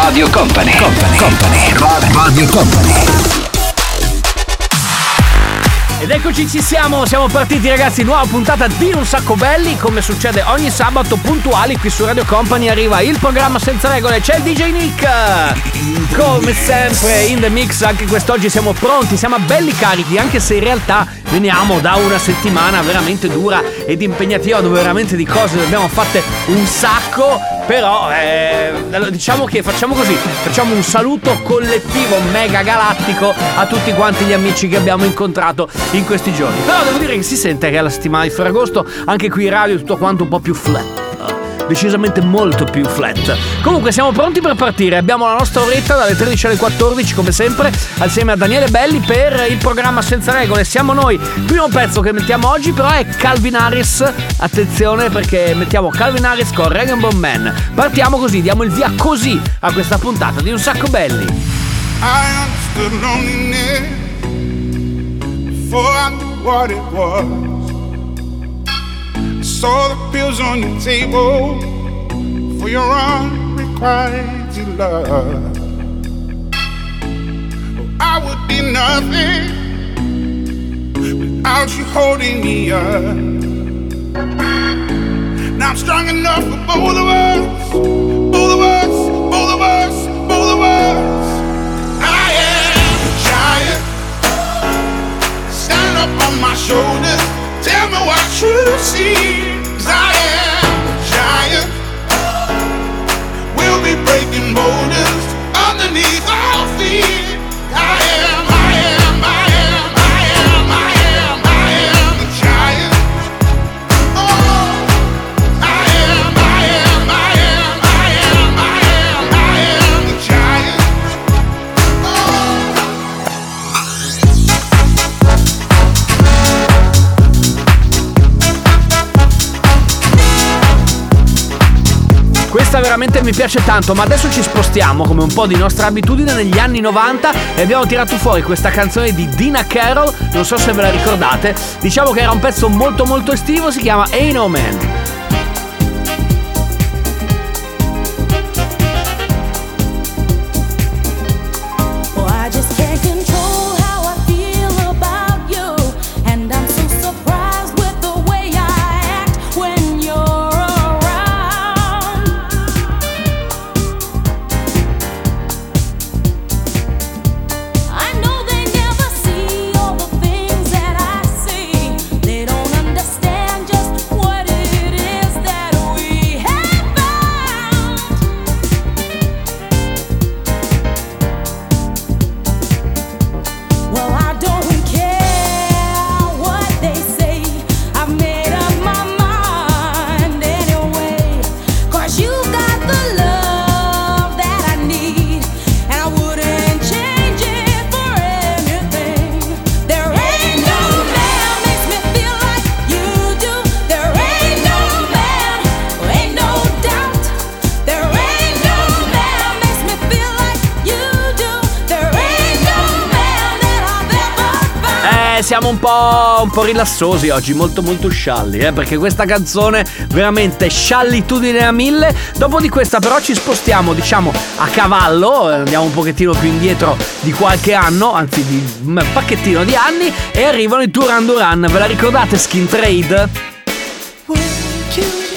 Radio Company, Company, Company, Radio Company. Ed eccoci ci siamo, siamo partiti ragazzi, nuova puntata di Un Sacco Belli, come succede ogni sabato puntuali qui su Radio Company. Arriva il programma senza regole, c'è il DJ Nick! Come sempre in the mix, anche quest'oggi siamo pronti, siamo belli carichi, anche se in realtà veniamo da una settimana veramente dura ed impegnativa dove veramente di cose abbiamo fatte un sacco, però eh, diciamo che facciamo così, facciamo un saluto collettivo mega galattico a tutti quanti gli amici che abbiamo incontrato in questi giorni. Però devo dire che si sente che è la settimana di Ferragosto, anche qui in radio tutto quanto un po' più flat decisamente molto più flat. Comunque siamo pronti per partire, abbiamo la nostra oretta dalle 13 alle 14 come sempre, assieme a Daniele Belli per il programma Senza Regole. Siamo noi, primo pezzo che mettiamo oggi però è Calvin Harris, attenzione perché mettiamo Calvin Harris con Regan Bone Man. Partiamo così, diamo il via così a questa puntata di Un Sacco Belli. I understood loneliness before I knew what it was. Saw the pills on your table for your unrequited love. Oh, I would be nothing without you holding me up. Now I'm strong enough for both of us, both of us, both of us, both of us. I am a giant. Stand up on my shoulders. Tell me what you see. Piace tanto, ma adesso ci spostiamo come un po' di nostra abitudine negli anni 90 e abbiamo tirato fuori questa canzone di Dina Carroll, non so se ve la ricordate, diciamo che era un pezzo molto molto estivo, si chiama Ain't No Man. Un po', un po' rilassosi oggi, molto molto scialli, eh, perché questa canzone veramente sciallitudine a mille. Dopo di questa però ci spostiamo, diciamo, a cavallo, eh, andiamo un pochettino più indietro di qualche anno, anzi di un pacchettino di anni, e arrivano i Duran Duran. Ve la ricordate Skin Trade? She's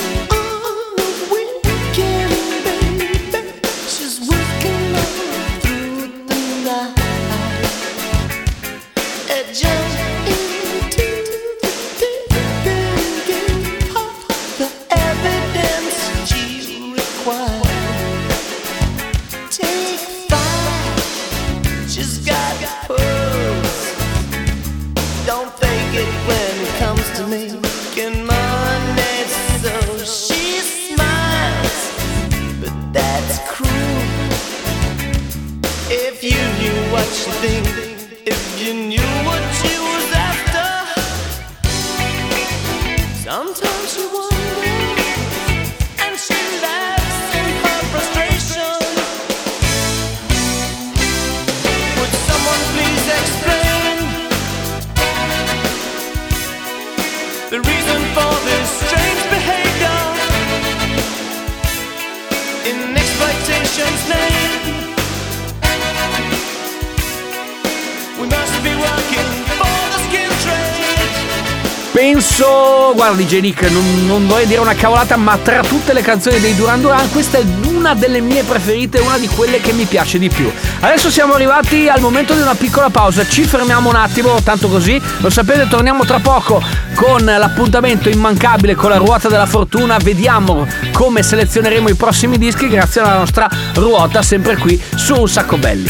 Guarda DJ Nick, non, non vorrei dire una cavolata, ma tra tutte le canzoni dei Duran Duran questa è una delle mie preferite, una di quelle che mi piace di più. Adesso siamo arrivati al momento di una piccola pausa, ci fermiamo un attimo, tanto così, lo sapete, torniamo tra poco con l'appuntamento immancabile con la ruota della fortuna, vediamo come selezioneremo i prossimi dischi grazie alla nostra ruota sempre qui su Un Sacco Belli.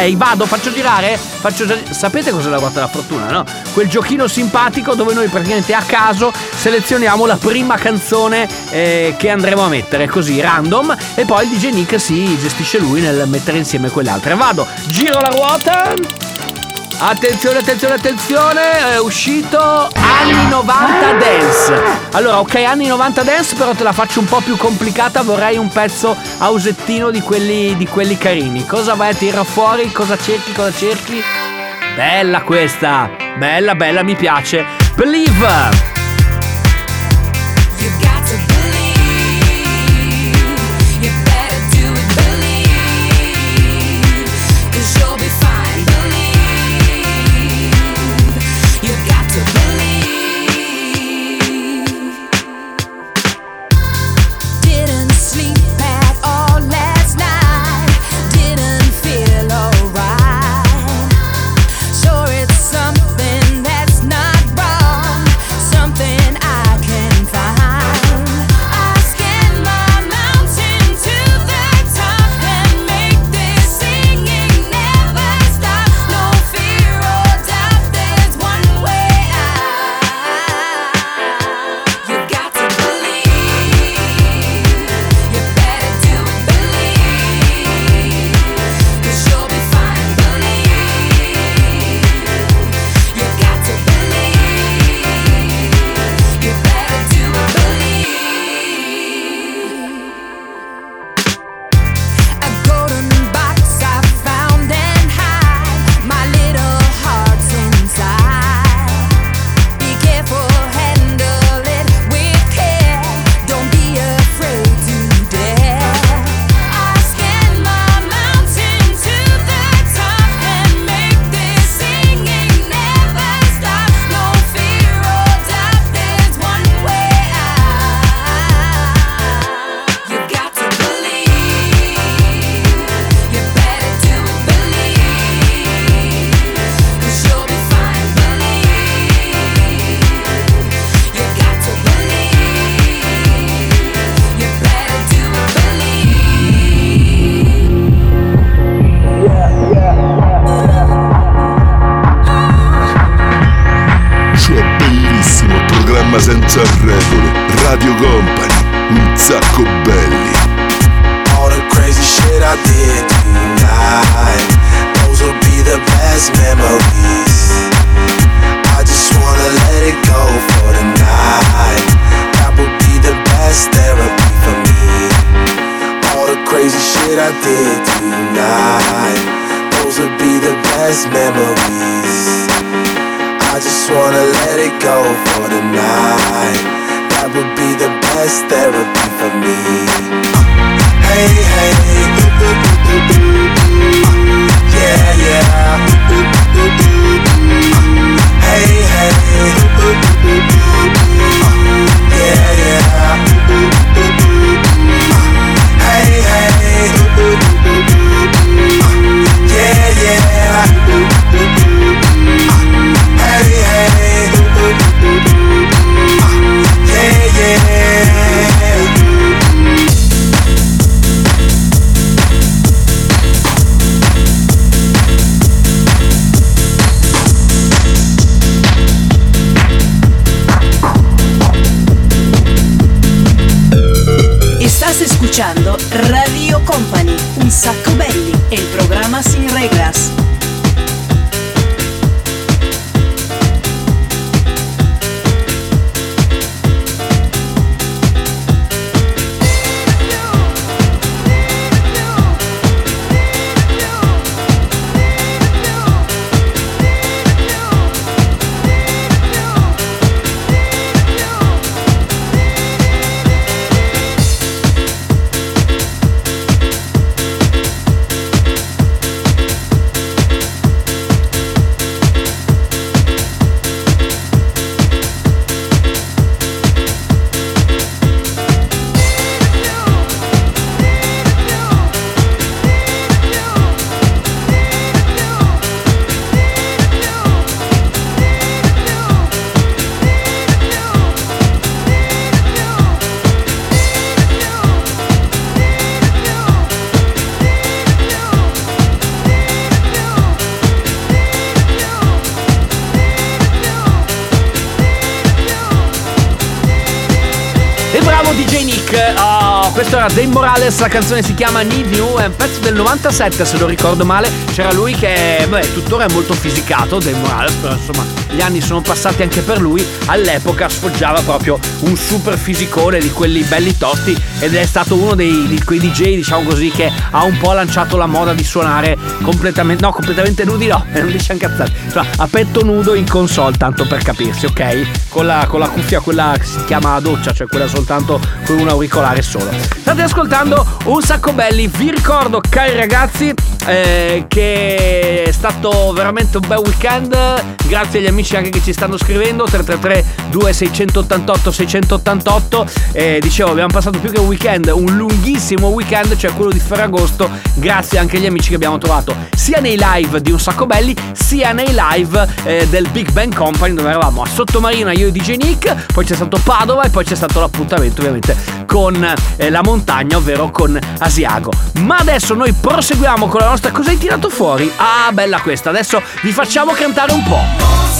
Sei? Vado, faccio girare? Faccio Sapete cos'è la ruota della fortuna, no? Quel giochino simpatico dove noi praticamente a caso selezioniamo la prima canzone eh, che andremo a mettere, così random, e poi il DJ Nick si gestisce lui nel mettere insieme quelle altre. Vado, giro la ruota. Attenzione, attenzione, attenzione, è uscito anni 90 dance. Allora, ok, anni 90 dance, però te la faccio un po' più complicata, vorrei un pezzo ausettino di quelli, di quelli carini. Cosa vai a tirare fuori? Cosa cerchi? Cosa cerchi? Bella questa, bella, bella, mi piace. Believe. Regole. Radio Company, un sacco belli. All the crazy shit I did tonight. Those will be the best memories. I just wanna let it go for the night. That would be the best therapy for me. All the crazy shit I did tonight. Those would be the best memories. I just wanna let it go for tonight. That would be the best therapy for me. Hey, hey, yeah, yeah. Hey, hey, yeah, yeah. Hey, hey, yeah, yeah. Escuchando Radio Company, un saco belli, el programa sin reglas. DJ Nick, questo era Dave Morales, la canzone si chiama Need You, è un pezzo del 97 se non ricordo male, c'era lui che beh, tuttora è molto fisicato, Dave Morales, però insomma gli anni sono passati anche per lui, all'epoca sfoggiava proprio un super fisicone di quelli belli tosti ed è stato uno dei, di quei DJ diciamo così che ha un po' lanciato la moda di suonare completamente, no completamente nudi no, non dice anche cazzate, cioè a petto nudo in console tanto per capirsi, ok? Con la, con la cuffia quella che si chiama doccia, cioè quella soltanto con un auricolare solo. State ascoltando un sacco belli, vi ricordo cari ragazzi eh, che è stato veramente un bel weekend, grazie agli amici anche che ci stanno scrivendo, 333 2688 688, eh, dicevo abbiamo passato più che un weekend, un lunghissimo weekend, cioè quello di Ferragosto, grazie anche agli amici che abbiamo trovato sia nei live di un sacco belli, sia nei live eh, del Big Bang Company dove eravamo a Sottomarina io e DJ Nick, poi c'è stato Padova e poi c'è stato l'appuntamento ovviamente con eh, la montagna, ovvero con Asiago. Ma adesso noi proseguiamo con la nostra... Cosa hai tirato fuori? Ah, bella questa, adesso vi facciamo cantare un po'.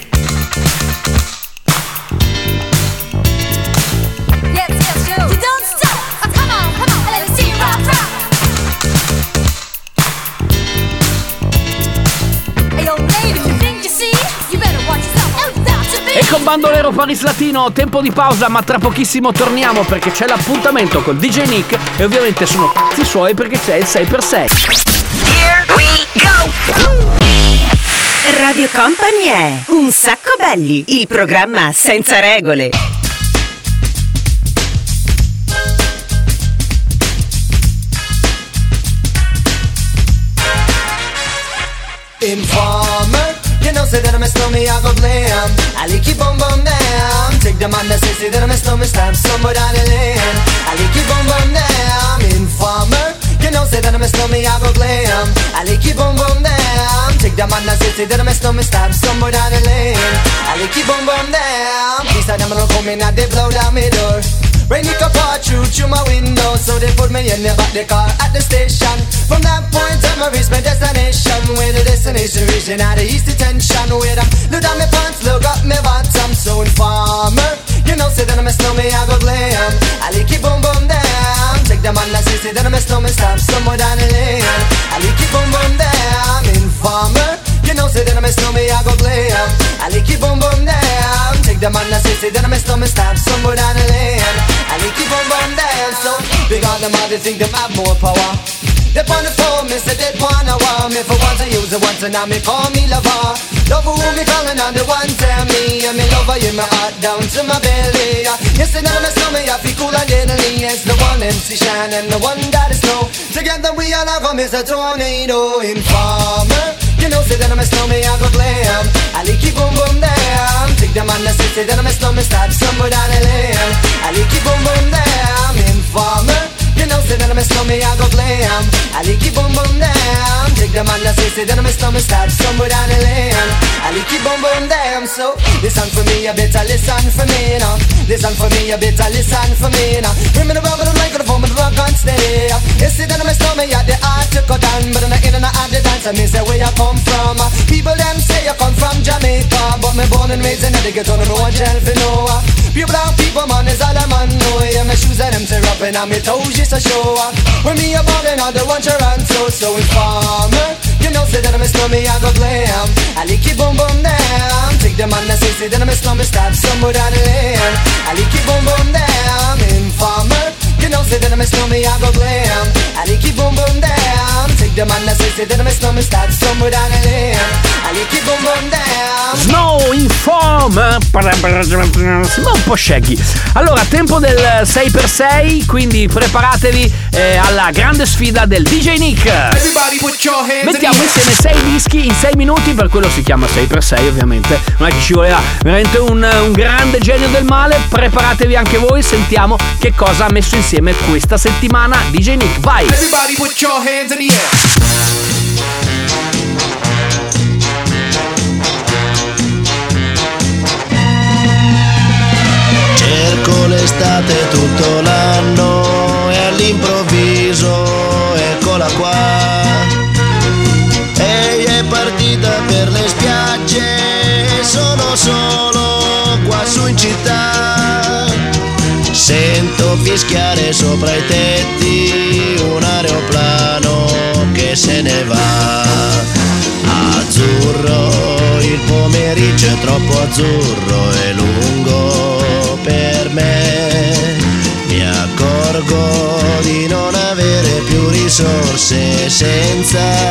Con Bandolero Paris Latino, tempo di pausa, ma tra pochissimo torniamo perché c'è l'appuntamento col DJ Nick e ovviamente sono cazzi suoi perché c'è il 6x6. Radio Company è Un sacco belli, il programma senza regole. Informer, know, say that I'm a stormy, I go blam. I like you boom boom down. Take the man that say, say that I'm a stormy, stamp somewhere down the lane. I like you boom boom down. Informer, you know, say that I'm a stormy, I go glam. I like you boom boom down. Take the man that say, say that I'm a stormy, stamp somewhere down the lane. I like you boom boom down. Please, I never come in and they blow down my door. Rain it up all through through my window. So they put me in the back the car at the station. From that point on I reach my destination. Where the destination region at the east detention. Where I look down my pants, look up my bottom. So informer, you know say that I'm a snowman, I go glam. I like it boom boom down Take the man that say, say that I'm a snowman, stop somewhere down the lane. I like it boom boom down Informer, you know say that I'm a snowman, I go glam. I like it boom boom down Take the man that I'm a snowman, stop somewhere down the lane I like it boom boom down So big on them all, they think them have more power. They on the phone, me say they wanna want me. For once I use it once and now me call me lover. Love who me calling on the one tell me And me lover in my heart down to my belly. Yes, and I'm a stomach, I feel cool and deadly. Yes, the one MC Shine and the one that is snow Together we all have a Mr. Tornado oh, Informer sitting on my snow, me I go glam. I like you boom boom damn Take the man that sits down on my snow, me start somewhere down the lane I like you boom boom damn Informer, you know sitting on my snow, me I go glam. I like you boom boom damn the man that say, that I'm a snowman Start somewhere down the lane I it boom boom down So, listen for me, you better listen for me now Listen for me, you better listen for me now Bring me the rubber, the microphone, but the rock on steady You see that I'm a snowman, yeah, the art to cut down But I'm not in and out the dance, I say where you come from. People them say you come from Jamaica But me born and raised in the ghetto, no one tell for no Pure brown people, man, is all I'm on Yeah, my shoes and them tear up and on my toes just a show. When me a ballin', all the one Toronto So you know, say that I'm a snowman, I go glam. I like it boom boom down. Take the man that say, say that I'm a snowman, start somewhere down the lane I like it boom boom down. Informer, you know, say that I'm a snowman, I go glam down Take the man that say, say that I'm a snowman, start somewhere down the lane I like it boom boom down Snow Inform Sembra un po' shaggy Allora, tempo del 6x6 Quindi preparatevi eh, alla grande sfida del DJ Nick. Mettiamo in insieme 6 dischi in 6 minuti Per quello si chiama 6x6 ovviamente. Non è che ci voleva veramente un, un grande genio del male. Preparatevi anche voi Sentiamo che cosa ha messo insieme questa settimana DJ Nick, vai! Everybody put your hands in the air. Cerco l'estate tutto l'anno e all'improvviso eccola qua. Ehi è partita per le spiagge e sono solo qua su in città. Sento fischiare sopra i tetti un aeroplano che se ne va. Azzurro, il pomeriggio è troppo azzurro e lungo per me. Mi accorgo di non avere più risorse senza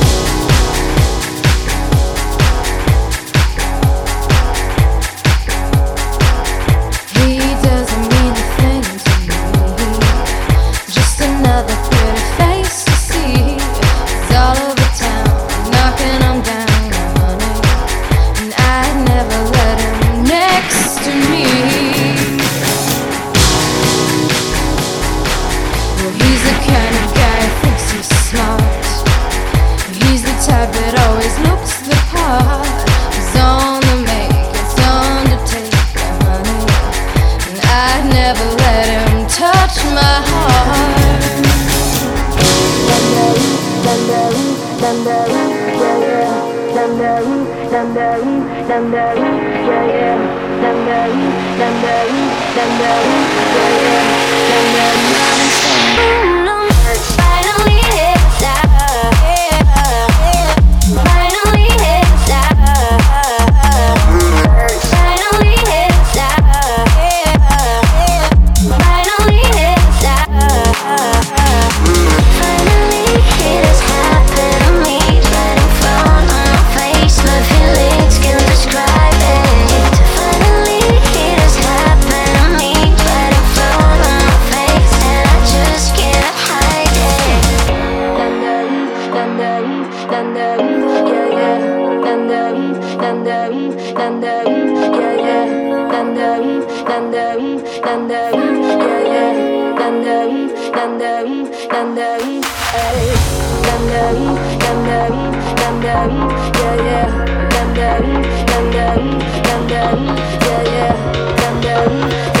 yeah, yeah,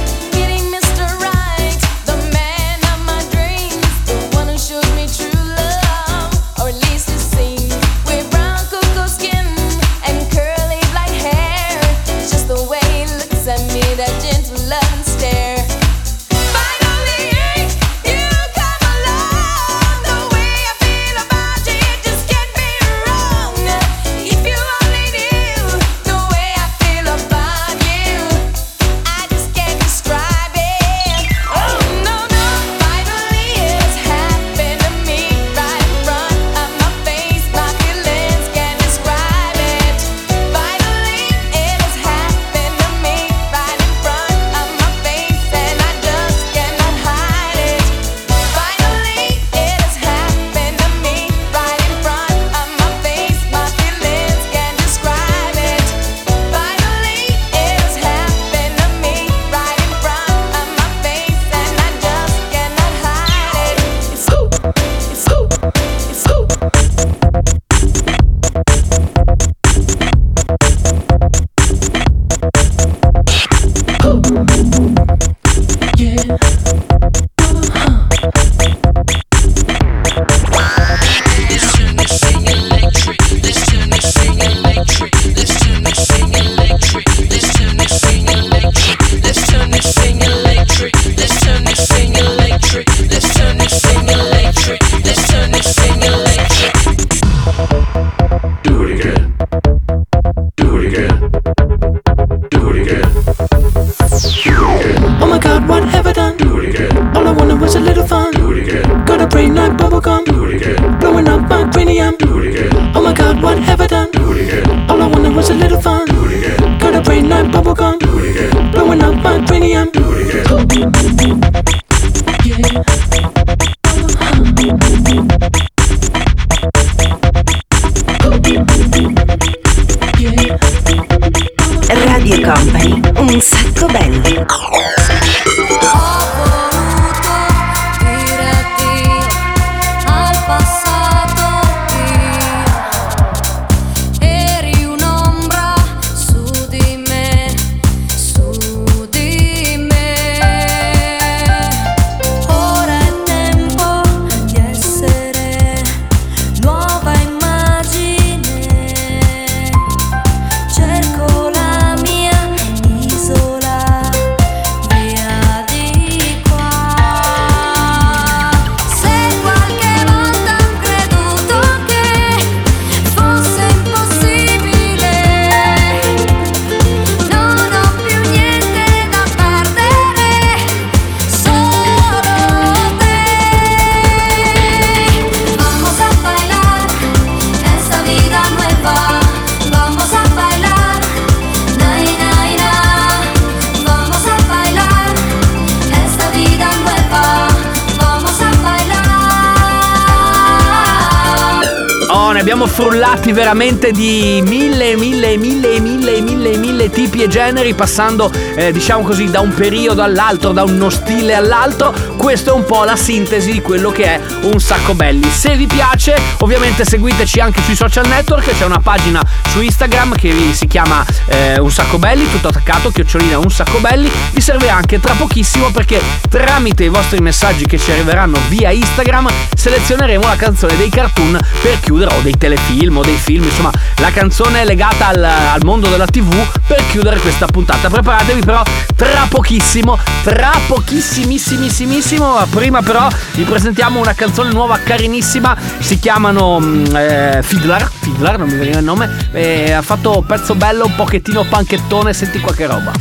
Frullati veramente di mille, mille, mille, mille, mille, mille tipi e generi, passando, eh, diciamo così, da un periodo all'altro, da uno stile all'altro. Questa è un po' la sintesi di quello che è un sacco belli. Se vi piace, ovviamente seguiteci anche sui social network, c'è una pagina su Instagram che si chiama eh, Un sacco belli, tutto attaccato, chiocciolina un sacco belli. Vi serve anche tra pochissimo perché tramite i vostri messaggi che ci arriveranno via Instagram selezioneremo la canzone dei cartoon per chiudere o dei telefilm o dei film, insomma, la canzone legata al, al mondo della TV per chiudere questa puntata. Preparatevi però tra pochissimo, tra pochissimissimissimo. Prima però vi presentiamo una canzone nuova carinissima, si chiamano mm, eh, Fiddler, Fiddler, non mi veniva il nome, e ha fatto un pezzo bello, un pochettino panchettone, senti qualche roba.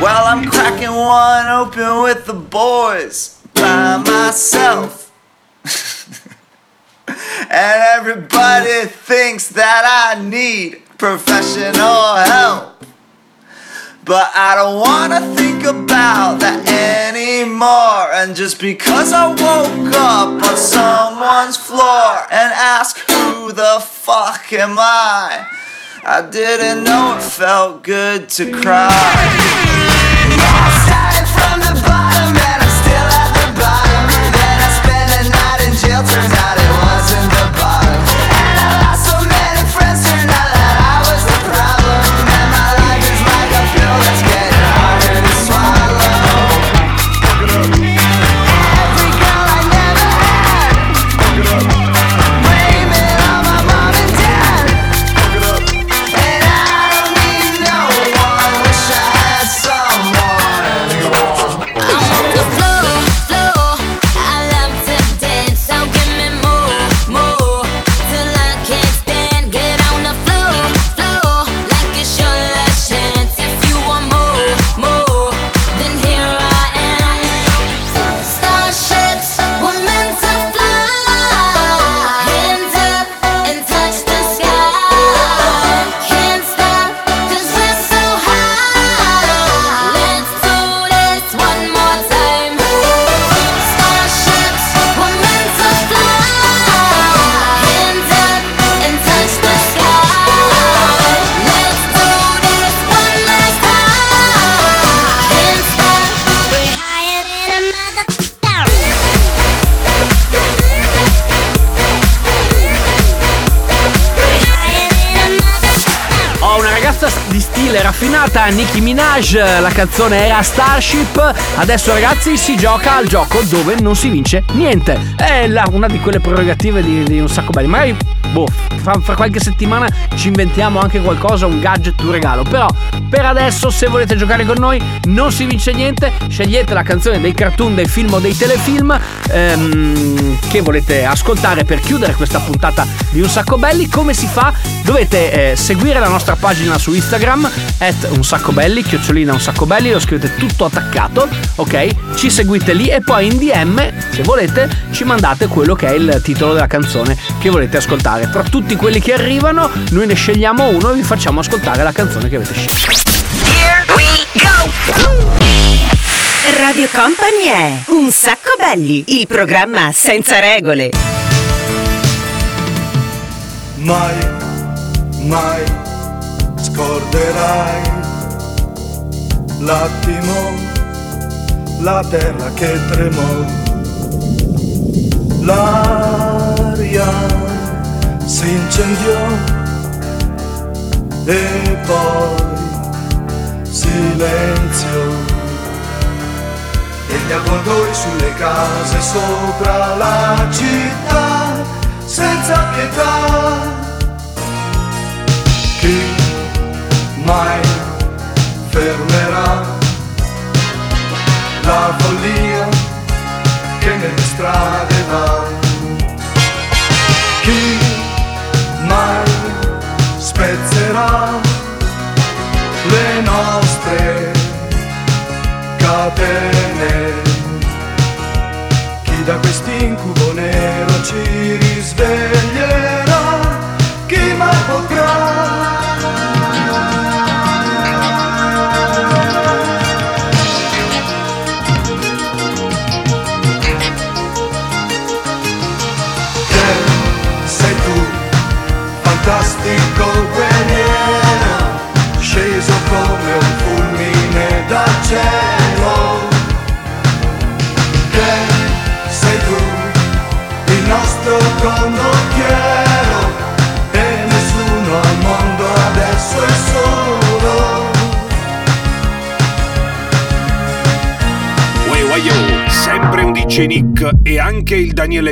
Well, I'm cracking one open with the boys by myself. And everybody thinks that I need professional help. But I don't wanna think about that anymore. And just because I woke up on someone's floor and ask who the fuck am I? I didn't know it felt good to cry. Minaj, la canzone era Starship. Adesso ragazzi si gioca al gioco dove non si vince niente. È la- una di quelle prerogative di, di un sacco belli. Magari, boh, fra, fra qualche settimana ci inventiamo anche qualcosa, un gadget, un regalo. Però per adesso se volete giocare con noi non si vince niente. Scegliete la canzone dei cartoon, dei film o dei telefilm ehm, che volete ascoltare per chiudere questa puntata di Un Sacco Belli. Come si fa? Dovete eh, seguire la nostra pagina su Instagram, at un sacco belli, chiocciolina un sacco belli, lo scrivete tutto attaccato, ok? Ci seguite lì e poi in DM, se volete, ci mandate quello che è il titolo della canzone che volete ascoltare. Tra tutti quelli che arrivano, noi ne scegliamo uno e vi facciamo ascoltare la canzone che avete scelto. Radio Company è Un sacco belli, il programma senza regole. Mai, mai scorderai l'attimo, la terra che tremò, l'aria si incendiò e poi silenzio. E gli avvoltoi sulle case sopra la città senza pietà. Chi mai fermerà la follia cheated. Nick e anche il Daniele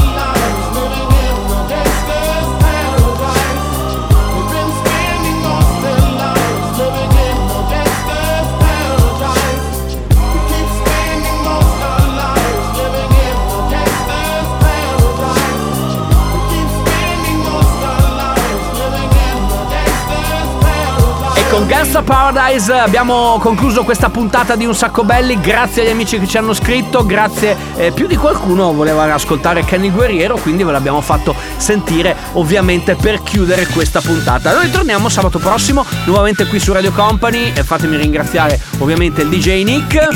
Con Gangsta Paradise abbiamo concluso questa puntata di Un Sacco Belli. Grazie agli amici che ci hanno scritto. Grazie, eh, più di qualcuno voleva ascoltare Kenny Guerriero. Quindi ve l'abbiamo fatto sentire, ovviamente, per chiudere questa puntata. Noi torniamo sabato prossimo, nuovamente qui su Radio Company. E fatemi ringraziare, ovviamente, il DJ Nick.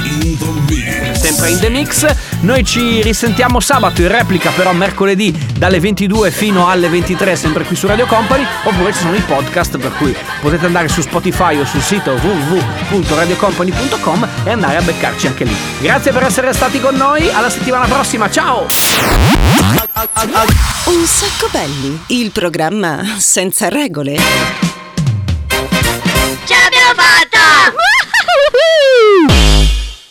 Sempre in The Mix. Noi ci risentiamo sabato in replica, però mercoledì dalle 22 fino alle 23, sempre qui su Radio Company. Oppure ci sono i podcast, per cui potete andare su Spotify o sul sito www.radiocompany.com e andare a beccarci anche lì. Grazie per essere stati con noi, alla settimana prossima, ciao! Un sacco belli, il programma senza regole.